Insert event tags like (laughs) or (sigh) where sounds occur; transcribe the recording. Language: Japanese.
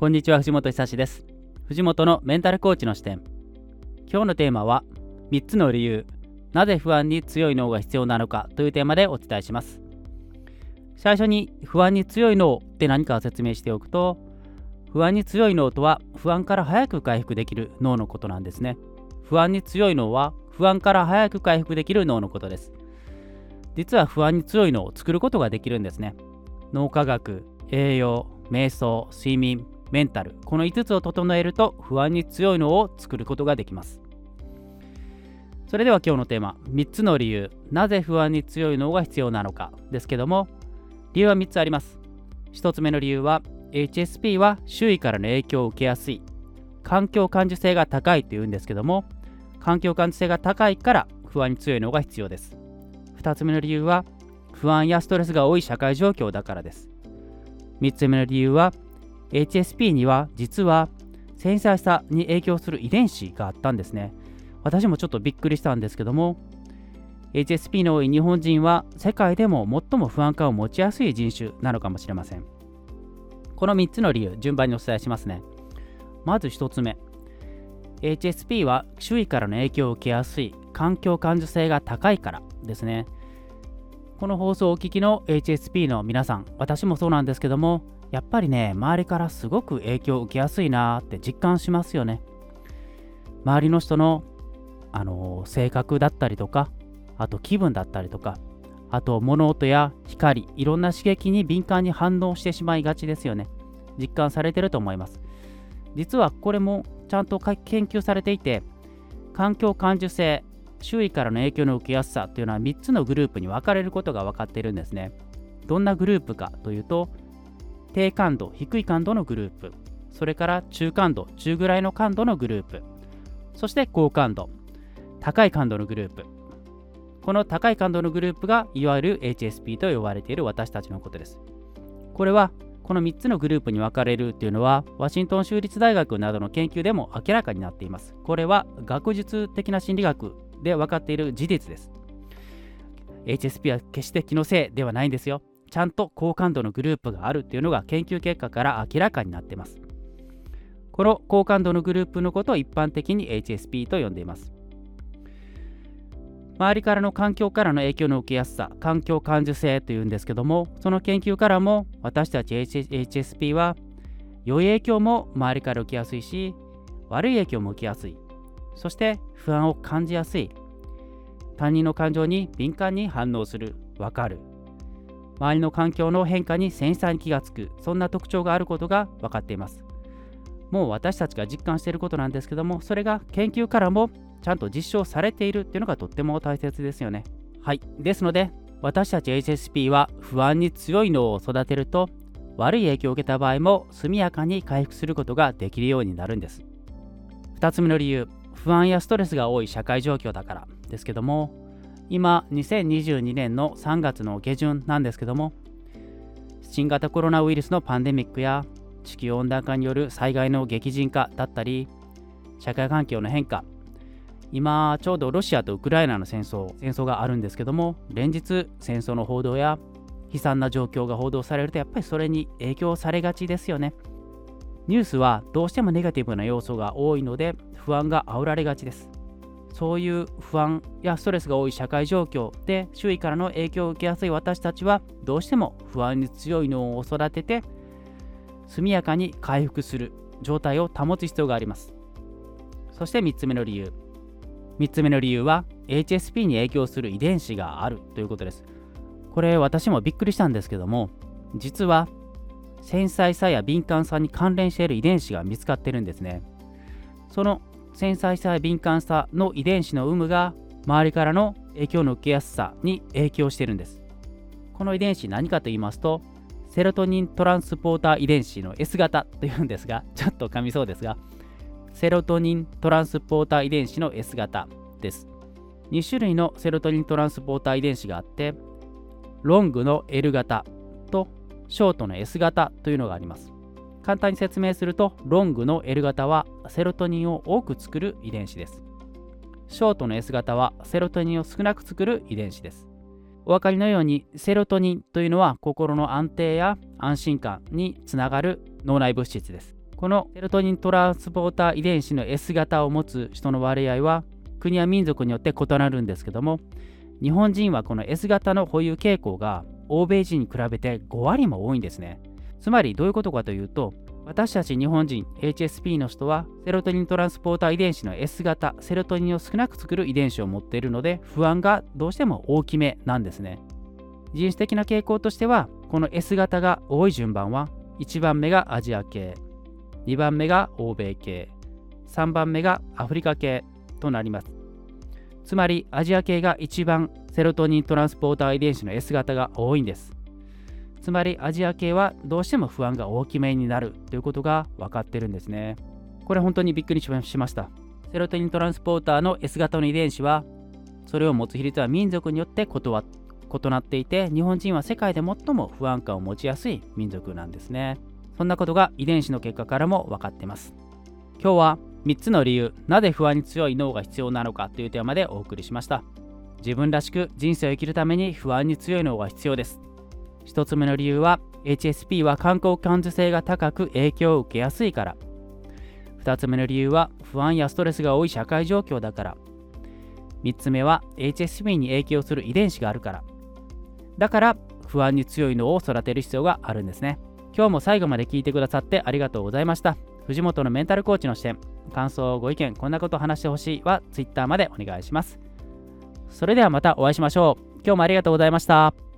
こんにちは藤本久志です。藤本のメンタルコーチの視点。今日のテーマは3つの理由。なぜ不安に強い脳が必要なのかというテーマでお伝えします。最初に不安に強い脳って何かを説明しておくと不安に強い脳とは不安から早く回復できる脳のことなんですね。不安に強い脳は不安から早く回復できる脳のことです。実は不安に強い脳を作ることができるんですね。脳科学栄養瞑想睡眠。メンタルこの5つを整えると不安に強い脳を作ることができます。それでは今日のテーマ3つの理由。なぜ不安に強い脳が必要なのか。ですけども理由は3つあります。1つ目の理由は HSP は周囲からの影響を受けやすい。環境感受性が高いというんですけども環境感受性が高いから不安に強いのが必要です。2つ目の理由は不安やストレスが多い社会状況だからです。3つ目の理由は HSP には実は繊細さに影響する遺伝子があったんですね。私もちょっとびっくりしたんですけども HSP の多い日本人は世界でも最も不安感を持ちやすい人種なのかもしれません。この3つの理由順番にお伝えしますね。まず1つ目。HSP は周囲からの影響を受けやすい環境感受性が高いからですね。この放送をお聞きの HSP の皆さん私もそうなんですけどもやっぱりね周りからすごく影響を受けやすいなって実感しますよね。周りの人のあの性格だったりとかあと気分だったりとかあと物音や光いろんな刺激に敏感に反応してしまいがちですよね。実感されてると思います。実はこれもちゃんと研究されていて環境感受性周囲からの影響の受けやすさというのは3つのグループに分かれることが分かっているんですね。どんなグループかというと低感度低い感度のグループ。それから中感度中ぐらいの感度のグループ。そして高感度高い感度のグループ。この高い感度のグループがいわゆる HSP と呼ばれている私たちのことです。これはこの3つのグループに分かれるというのはワシントン州立大学などの研究でも明らかになっています。これは学術的な心理学で分かっている事実です。HSP は決して気のせいではないんですよ。ちゃんと高感度のグループがあるというのが研究結果から明らかになっています。この高感度のグループのことを一般的に HSP と呼んでいます。周りからの環境からの影響の受けやすさ環境感受性というんですけどもその研究からも私たち HSP は良い影響も周りから受けやすいし悪い影響も受けやすい。そして不安を感じやすい。他人の感情に敏感に反応する。分かる。周りの環境の変化に繊細に気がつく。そんな特徴があることが分かっています。もう私たちが実感していることなんですけどもそれが研究からもちゃんと実証されている。っていうのがとっても大切ですよね。はい。ですので、私たち HSP は不安に強い脳を育てると、悪い影響を受けた場合も速やかに回復することができるようになるんです。2つ目の理由、不安やストレスが多い社会状況だからですけども、今、2022年の3月の下旬なんですけども、新型コロナウイルスのパンデミックや地球温暖化による災害の激甚化だったり、社会環境の変化、今ちょうどロシアとウクライナの戦争戦争があるんですけども連日戦争の報道や悲惨な状況が報道されるとやっぱりそれに影響されがちですよね。ニュースはどうしてもネガティブな要素が多いので不安が煽られがちです。そういう不安やストレスが多い社会状況で周囲からの影響を受けやすい私たちはどうしても不安に強い脳を育てて速やかに回復する状態を保つ必要があります。そして3つ目の理由。3つ目の理由は HSP に影響する遺伝子があるということです。これ私もびっくりしたんですけども実は繊細さや敏感さに関連している遺伝子が見つかってるんですね。その繊細さや敏感さの遺伝子の有無が周りからの影響の受けやすさに影響してるんです。この遺伝子何かと言いますとセロトニントランスポーター遺伝子の S 型というんですが (laughs) ちょっと噛みそうですがセロトニントランスポーター遺伝子の S 型です。2種類のセロトニントランスポーター遺伝子があって、ロングの L 型ショートの S 型というのがあります。簡単に説明すると、ロングの L 型はセロトニンを多く作る遺伝子です。ショートの S 型はセロトニンを少なく作る遺伝子です。お分かりのように、セロトニンというのは心の安定や安心感につながる脳内物質です。このセロトニントランスポーター遺伝子の S 型を持つ人の割合は国や民族によって異なるんですけども日本人はこの S 型の保有傾向が欧米人に比べて5割も多いんですね。つまりどういうことかというと私たち日本人 HSP の人はセロトニントランスポーター遺伝子の S 型セロトニンを少なく作る遺伝子を持っているので不安がどうしても大きめなんですね。人種的な傾向としてはこの S 型が多い順番は1番目がアジア系2番目が欧米系3番目がアフリカ系となります。つまりアジア系が一番セロトニントランスポーター遺伝子の S 型が多いんです。つまりアジア系はどうしても不安が大きめになるということが分かってるんですね。これ本当にびっくりしました。セロトニントランスポーターの S 型の遺伝子はそれを持つ比率は民族によって異なっていて日本人は世界で最も不安感を持ちやすい民族なんですね。そんなことが遺伝子の結果からも分かってます。今日は3つの理由なぜ不安に強い脳が必要なのかというテーマでお送りしました。自分らしく人生を生きるために不安に強い脳が必要です。1つ目の理由は HSP は感光感受性が高く影響を受けやすいから。2つ目の理由は不安やストレスが多い社会状況だから。3つ目は HSP に影響する遺伝子があるから。だから不安に強い脳を育てる必要があるんですね。今日も最後まで聞いてくださってありがとうございました。藤本のメンタルコーチの視点。感想ご意見こんなこと話してほしいは Twitter までお願いします。それではまたお会いしましょう。今日もありがとうございました。